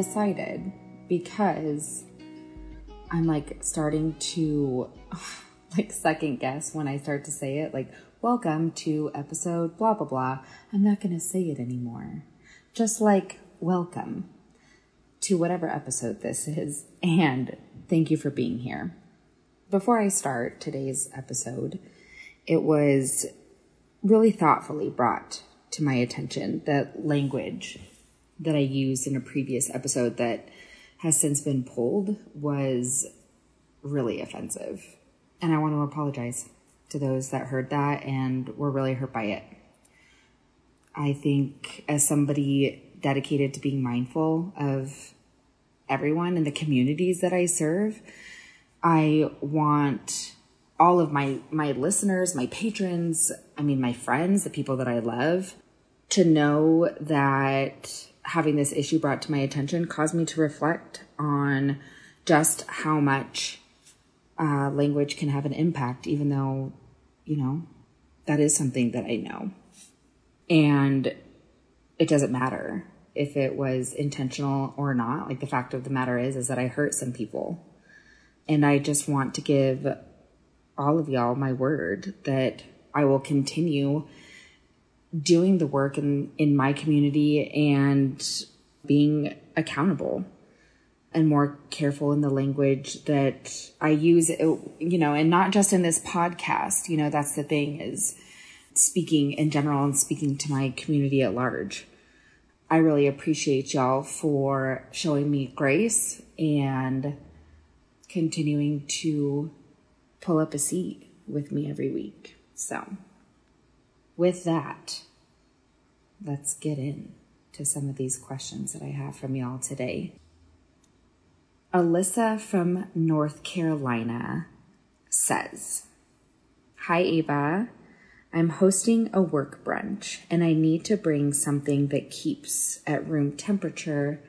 decided because I'm like starting to like second guess when I start to say it, like, welcome to episode blah, blah, blah. I'm not going to say it anymore. Just like welcome to whatever episode this is. And thank you for being here. Before I start today's episode, it was really thoughtfully brought to my attention that language that I used in a previous episode that has since been pulled was really offensive. And I want to apologize to those that heard that and were really hurt by it. I think as somebody dedicated to being mindful of everyone in the communities that I serve, I want all of my my listeners, my patrons, I mean my friends, the people that I love to know that having this issue brought to my attention caused me to reflect on just how much uh, language can have an impact, even though, you know, that is something that I know. And it doesn't matter if it was intentional or not. Like the fact of the matter is, is that I hurt some people. And I just want to give all of y'all my word that I will continue doing the work in, in my community and being accountable and more careful in the language that I use, uh, you know, and not just in this podcast, you know, that's the thing is speaking in general and speaking to my community at large. I really appreciate y'all for showing me grace and continuing to pull up a seat with me every week. So, with that, let's get in to some of these questions that I have from y'all today. Alyssa from North Carolina says, Hi, Ava. I'm hosting a work brunch and I need to bring something that keeps at room temperature,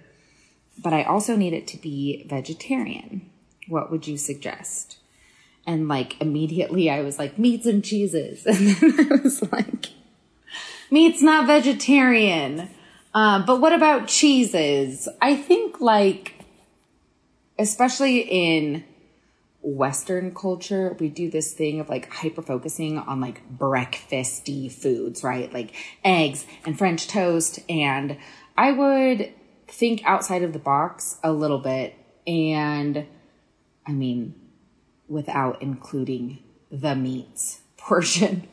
but I also need it to be vegetarian. What would you suggest? And like immediately I was like, meats and cheeses. And then I was like, meat's not vegetarian. Uh, but what about cheeses? I think like, especially in Western culture, we do this thing of like hyper focusing on like breakfasty foods, right? Like eggs and French toast. And I would think outside of the box a little bit. And I mean, without including the meats portion.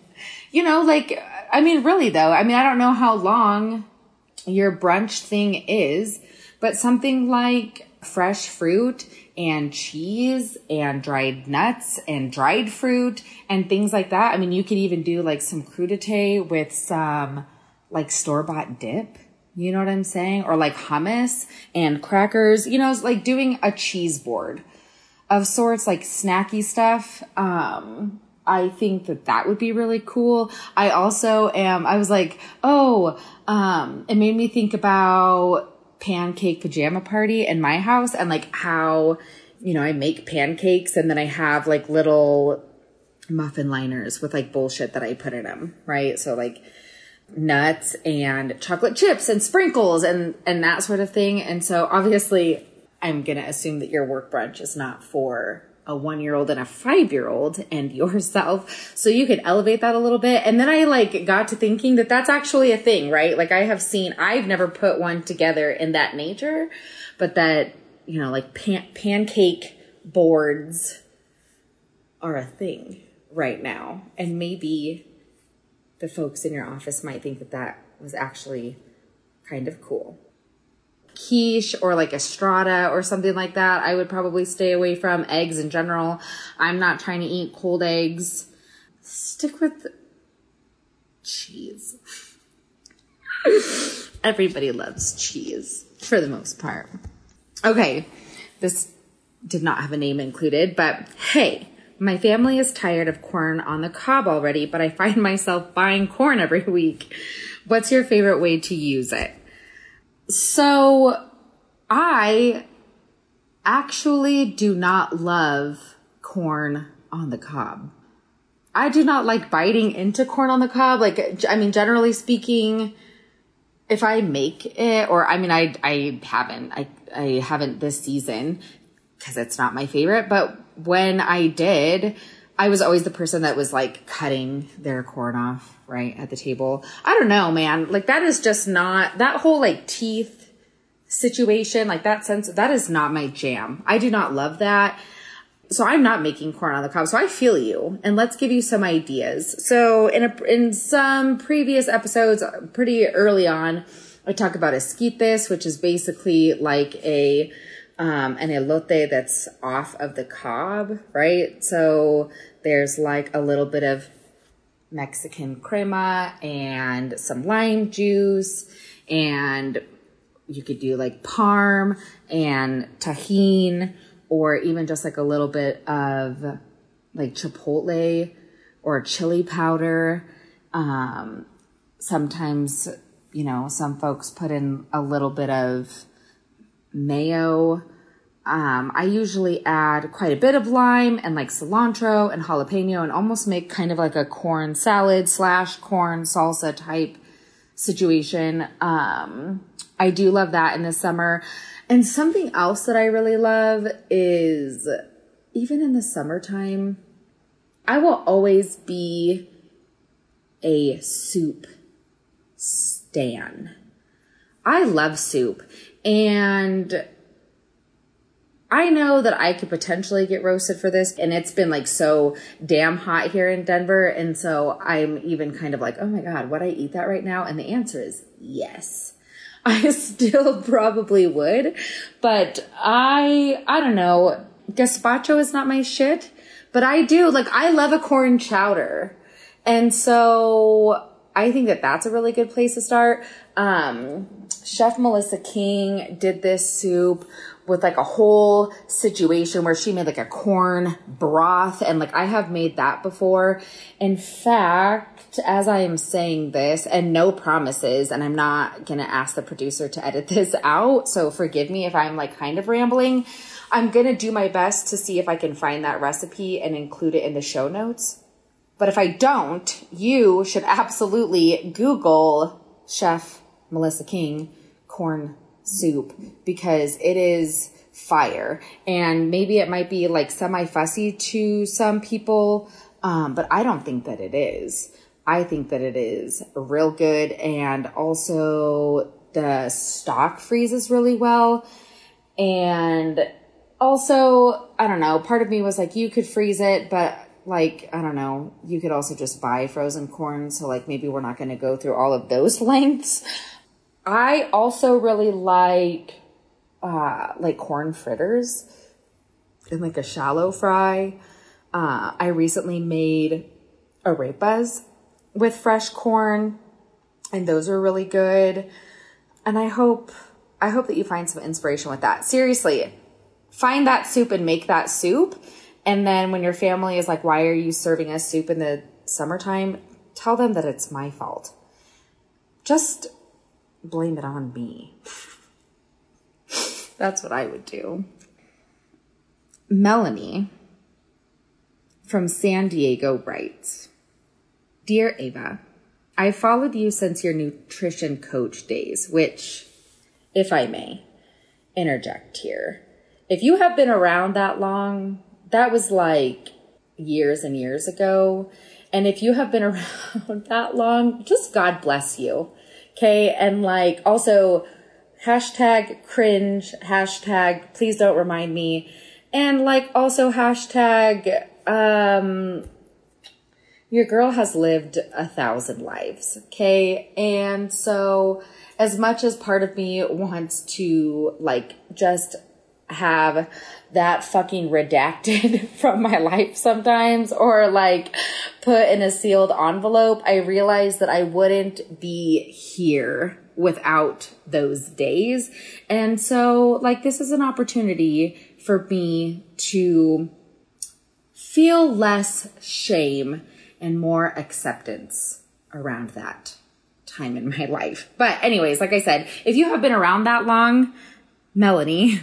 You know, like, I mean, really though, I mean, I don't know how long your brunch thing is, but something like fresh fruit and cheese and dried nuts and dried fruit and things like that. I mean, you could even do like some crudité with some like store bought dip. You know what I'm saying? Or like hummus and crackers, you know, it's like doing a cheese board of sorts, like snacky stuff. Um, I think that that would be really cool. I also am, I was like, oh, um, it made me think about pancake pajama party in my house and like how, you know, I make pancakes and then I have like little muffin liners with like bullshit that I put in them, right? So like nuts and chocolate chips and sprinkles and and that sort of thing. And so obviously I'm going to assume that your work brunch is not for a one year old and a five year old and yourself. So you could elevate that a little bit. And then I like got to thinking that that's actually a thing, right? Like I have seen, I've never put one together in that nature, but that, you know, like pan- pancake boards are a thing right now. And maybe the folks in your office might think that that was actually kind of cool quiche or like a strata or something like that, I would probably stay away from eggs in general. I'm not trying to eat cold eggs. Stick with cheese. Everybody loves cheese for the most part. Okay, this did not have a name included, but hey, my family is tired of corn on the cob already, but I find myself buying corn every week. What's your favorite way to use it? So I actually do not love corn on the cob. I do not like biting into corn on the cob. Like, I mean, generally speaking, if I make it, or I mean, I I haven't, I I haven't this season because it's not my favorite. But when I did, I was always the person that was like cutting their corn off right at the table. I don't know, man. Like that is just not that whole like teeth situation, like that sense. That is not my jam. I do not love that so I'm not making corn on the cob. So I feel you. And let's give you some ideas. So in a, in some previous episodes, pretty early on, I talk about esquites, which is basically like a, um, an elote that's off of the cob, right? So there's like a little bit of Mexican crema and some lime juice and you could do like parm and Tajín or even just like a little bit of like chipotle or chili powder. Um, sometimes, you know, some folks put in a little bit of mayo. Um, I usually add quite a bit of lime and like cilantro and jalapeno and almost make kind of like a corn salad slash corn salsa type situation. Um, I do love that in the summer. And something else that I really love is even in the summertime, I will always be a soup stan. I love soup and I know that I could potentially get roasted for this and it's been like so damn hot here in Denver and so I'm even kind of like, "Oh my god, would I eat that right now?" And the answer is yes. I still probably would. But I, I don't know. Gazpacho is not my shit, but I do like, I love a corn chowder. And so I think that that's a really good place to start. Um, Chef Melissa King did this soup with like a whole situation where she made like a corn broth and like I have made that before. In fact, as I am saying this and no promises and I'm not going to ask the producer to edit this out, so forgive me if I'm like kind of rambling. I'm going to do my best to see if I can find that recipe and include it in the show notes. But if I don't, you should absolutely Google Chef Melissa King corn soup because it is fire. And maybe it might be like semi fussy to some people, um, but I don't think that it is. I think that it is real good. And also the stock freezes really well. And also, I don't know, part of me was like, you could freeze it, but like, I don't know, you could also just buy frozen corn. So like maybe we're not going to go through all of those lengths. I also really like uh, like corn fritters and like a shallow fry. Uh, I recently made arepas with fresh corn, and those are really good. And I hope I hope that you find some inspiration with that. Seriously, find that soup and make that soup. And then when your family is like, "Why are you serving us soup in the summertime?" Tell them that it's my fault. Just blame it on me. That's what I would do. Melanie from San Diego writes Dear Ava, I followed you since your nutrition coach days, which, if I may interject here, if you have been around that long, that was like years and years ago. And if you have been around that long, just God bless you. Okay. And like also hashtag cringe, hashtag please don't remind me. And like also hashtag, um, your girl has lived a thousand lives. Okay. And so as much as part of me wants to like just have that fucking redacted from my life sometimes or like put in a sealed envelope, I realized that I wouldn't be here without those days. And so like this is an opportunity for me to feel less shame and more acceptance around that time in my life. But anyways, like I said, if you have been around that long, Melanie,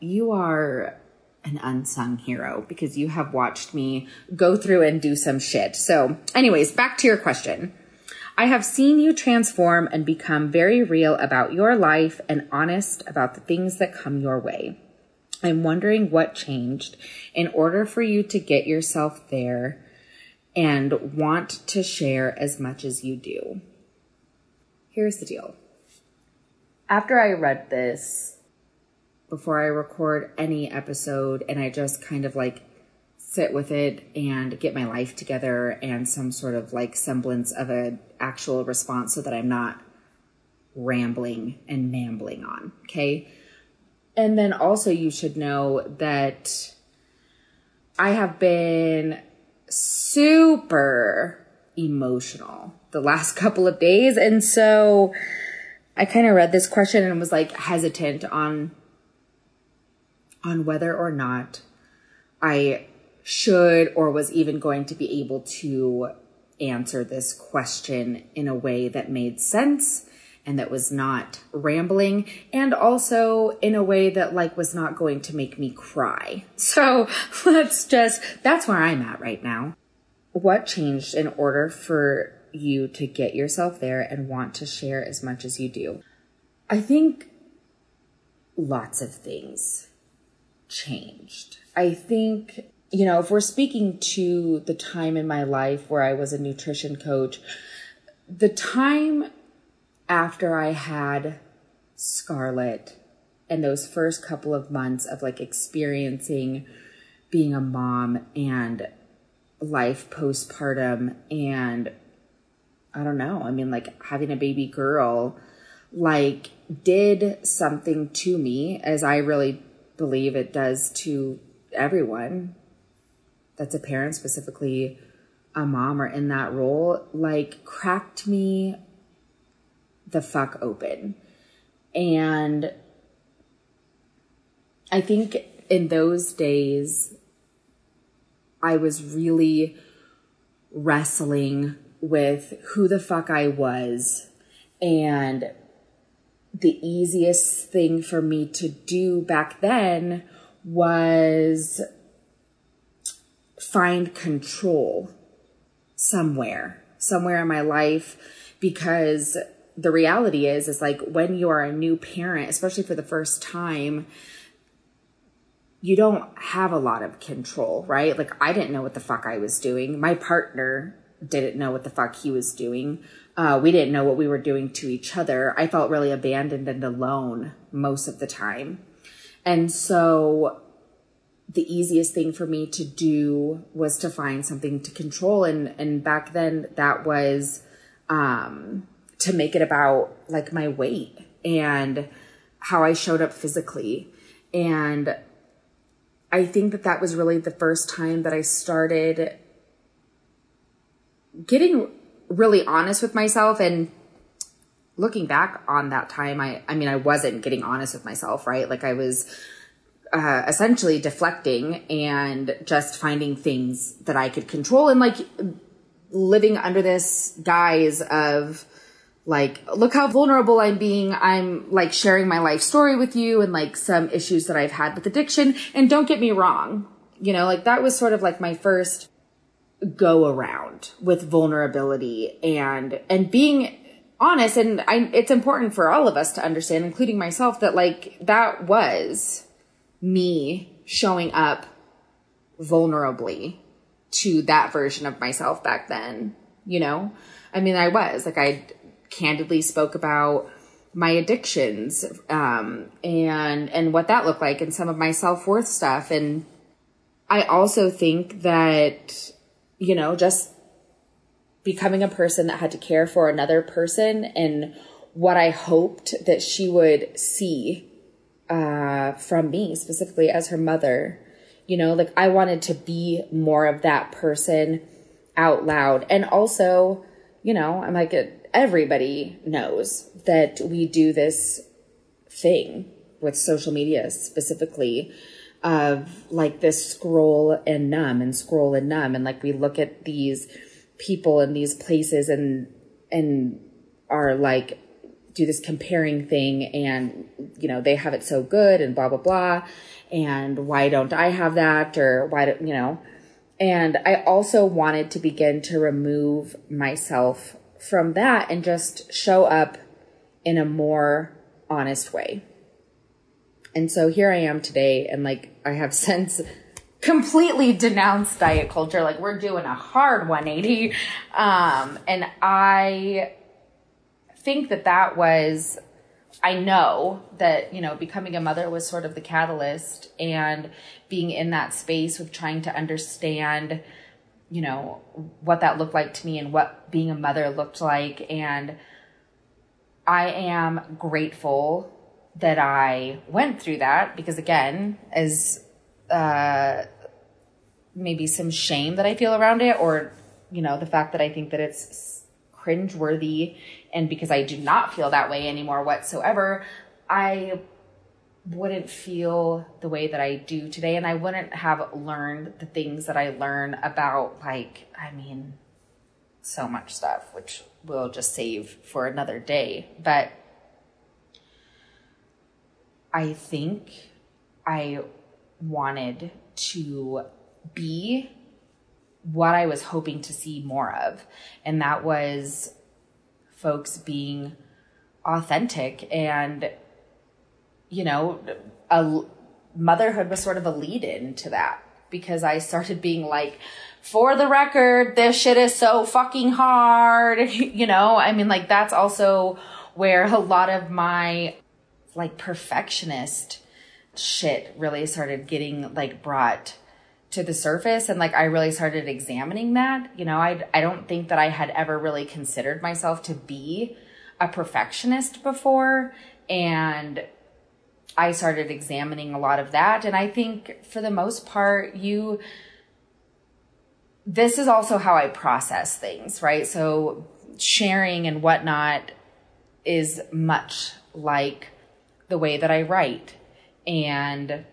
you are an unsung hero because you have watched me go through and do some shit. So anyways, back to your question. I have seen you transform and become very real about your life and honest about the things that come your way. I'm wondering what changed in order for you to get yourself there and want to share as much as you do. Here's the deal. After I read this, before I record any episode, and I just kind of like sit with it and get my life together and some sort of like semblance of an actual response so that I'm not rambling and mambling on. Okay. And then also, you should know that I have been super emotional the last couple of days. And so I kind of read this question and was like hesitant on on whether or not I should or was even going to be able to answer this question in a way that made sense and that was not rambling and also in a way that like was not going to make me cry. So let's just, that's where I'm at right now. What changed in order for you to get yourself there and want to share as much as you do? I think lots of things changed. I think you know, if we're speaking to the time in my life where I was a nutrition coach, the time after I had Scarlett and those first couple of months of like experiencing being a mom and life postpartum and I don't know, I mean, like having a baby girl, like did something to me as I really believe it does to everyone that's a parent, specifically a mom or in that role, like cracked me the fuck open. And I think in those days, I was really wrestling with who the fuck I was. And the easiest thing for me to do back then was find control somewhere, somewhere in my life, because the reality is, is like when you are a new parent, especially for the first time, you don't have a lot of control, right? Like I didn't know what the fuck I was doing. My partner didn't know what the fuck he was doing. Uh, we didn't know what we were doing to each other. I felt really abandoned and alone most of the time. And so the easiest thing for me to do was to find something to control and and back then that was um to make it about like my weight and how I showed up physically and I think that that was really the first time that I started getting really honest with myself and looking back on that time I I mean I wasn't getting honest with myself right like I was uh, essentially deflecting and just finding things that I could control and like living under this guise of like, look how vulnerable I'm being. I'm like sharing my life story with you and like some issues that I've had with addiction. And don't get me wrong, you know, like that was sort of like my first go around with vulnerability and, and being honest. And I, it's important for all of us to understand, including myself, that like that was me showing up vulnerably to that version of myself back then, you know? I mean, I was like, I candidly spoke about my addictions, um, and, and what that looked like and some of my self-worth stuff. And I also think that, you know, just becoming a person that had to care for another person and what I hoped that she would see uh, from me specifically as her mother. You know, like I wanted to be more of that person out loud. And also, you know, I'm like, everybody knows that we do this thing with social media specifically of like this scroll and numb and scroll and numb. And like we look at these people in these places and, and are like do this comparing thing and you know they have it so good and blah blah blah and why don't i have that or why do you know and i also wanted to begin to remove myself from that and just show up in a more honest way. And so here I am today, and like I have since completely denounced diet culture. Like we're doing a hard 180. Um, and I think that that was, I know that, you know, becoming a mother was sort of the catalyst and being in that space with trying to understand, you know, what that looked like to me and what being a mother looked like. And I am grateful that I went through that because again, as uh, maybe some shame that I feel around it, or you know, the fact that I think that it's cringeworthy, and because I do not feel that way anymore whatsoever, I wouldn't feel the way that I do today, and I wouldn't have learned the things that I learn about, like, I mean, so much stuff, which we'll just save for another day. But I think I wanted to be what I was hoping to see more of. And that was folks being authentic and, you know, a motherhood was sort of a lead in to that because I started being like, for the record, this shit is so fucking hard. you know, I mean, like, that's also where a lot of my like perfectionist shit really started getting like brought to the surface and like I really started examining that. You know, I I don't think that I had ever really considered myself to be a perfectionist before and I started examining a lot of that and I think for the most part you this is also how I process things, right? So sharing and whatnot is much like the way that I write. And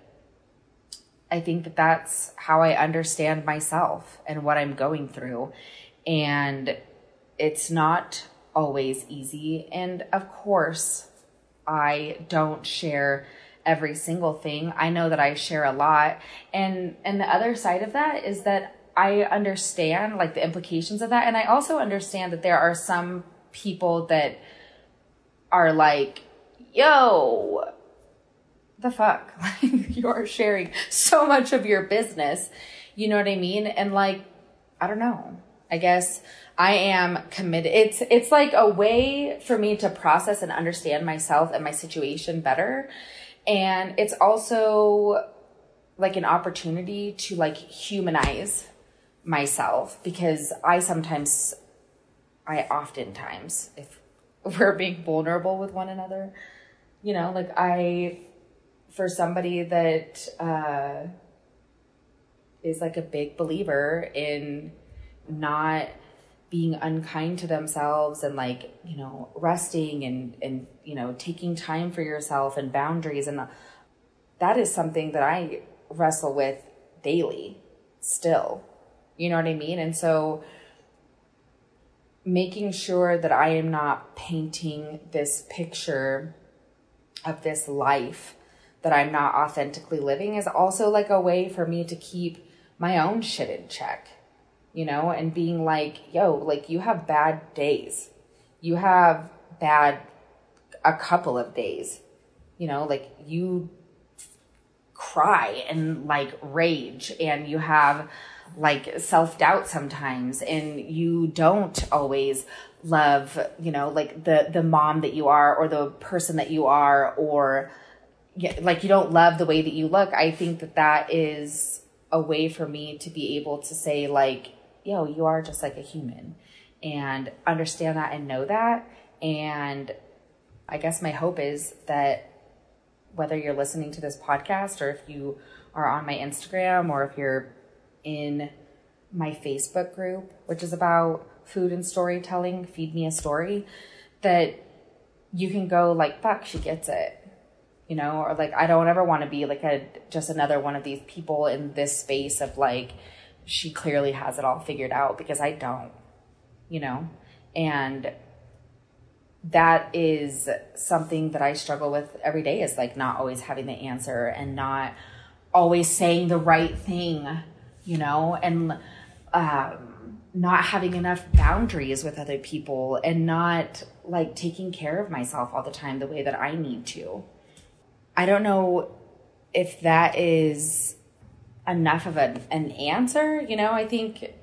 I think that that's how I understand myself and what I'm going through. And it's not always easy. And of course, I don't share every single thing. I know that I share a lot. And and the other side of that is that I understand like the implications of that and I also understand that there are some people that are like yo, the fuck? Like, you're sharing so much of your business. You know what I mean? And like, I don't know. I guess I am committed. It's, it's like a way for me to process and understand myself and my situation better. And it's also like an opportunity to like humanize myself because I sometimes, I oftentimes, if we're being vulnerable with one another, you know, like I, for somebody that uh, is like a big believer in not being unkind to themselves and like you know resting and and you know taking time for yourself and boundaries and that is something that I wrestle with daily still. You know what I mean? And so making sure that I am not painting this picture of this life that I'm not authentically living is also like a way for me to keep my own shit in check, you know, and being like, yo, like you have bad days. You have bad, a couple of days, you know, like you cry and like rage and you have like self doubt sometimes and you don't always love, you know, like the, the mom that you are or the person that you are or like you don't love the way that you look. I think that that is a way for me to be able to say like, yo, you are just like a human and understand that and know that. And I guess my hope is that whether you're listening to this podcast or if you are on my Instagram or if you're in my Facebook group, which is about food and storytelling, feed me a story, that you can go like, fuck, she gets it. You know, or like, I don't ever want to be like a, just another one of these people in this space of like, she clearly has it all figured out because I don't, you know? And that is something that I struggle with every day is like not always having the answer and not always saying the right thing, you know? And, um, not having enough boundaries with other people and not like taking care of myself all the time the way that I need to. I don't know if that is enough of an, an answer. You know, I think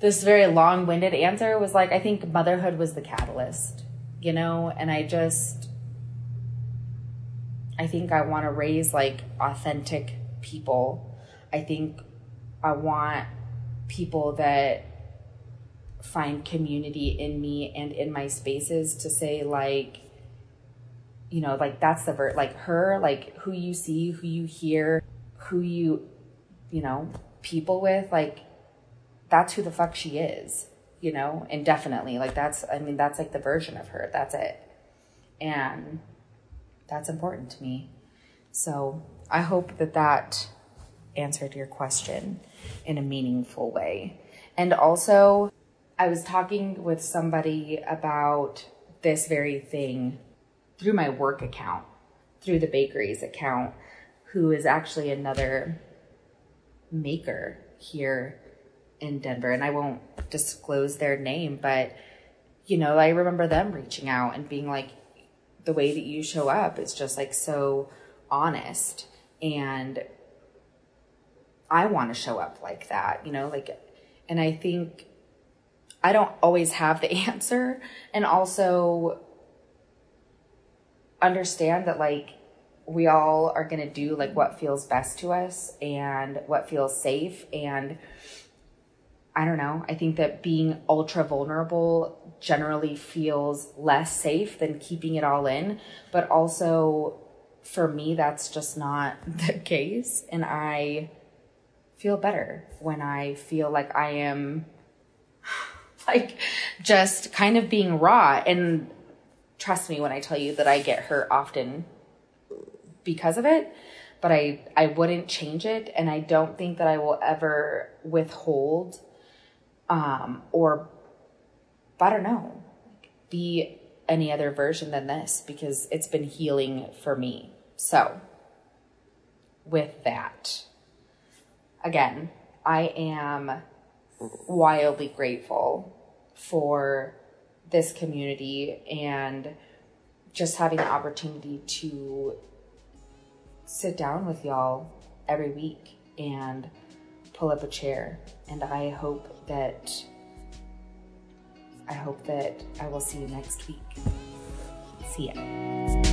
this very long winded answer was like, I think motherhood was the catalyst, you know, and I just, I think I want to raise like authentic people. I think I want people that find community in me and in my spaces to say like you know like that's the ver like her like who you see who you hear who you you know people with like that's who the fuck she is you know? Indefinitely like that's i mean that's like the version of her. That's it. And that's important to me. So i hope that that answered your question in a meaningful way. And also, I was talking with somebody about this very thing through my work account, through the bakeries account, who is actually another maker here in Denver. And I won't disclose their name, but you know, I remember them reaching out and being like, the way that you show up is just like so honest and I want to show up like that, you know, like, and I think I don't always have the answer. And also understand that, like, we all are going to do like what feels best to us and what feels safe. And I don't know. I think that being ultra vulnerable generally feels less safe than keeping it all in. But also, for me, that's just not the case. And I, feel better when I feel like I am like just kind of being raw. And trust me when I tell you that I get hurt often because of it, but I, I wouldn't change it. And I don't think that I will ever withhold, um, or I don't know, be any other version than this because it's been healing for me. So with that, again, I am wildly grateful for this community and just having the opportunity to sit down with y'all every week and pull up a chair. And I hope that I hope that I will see you next week. See ya.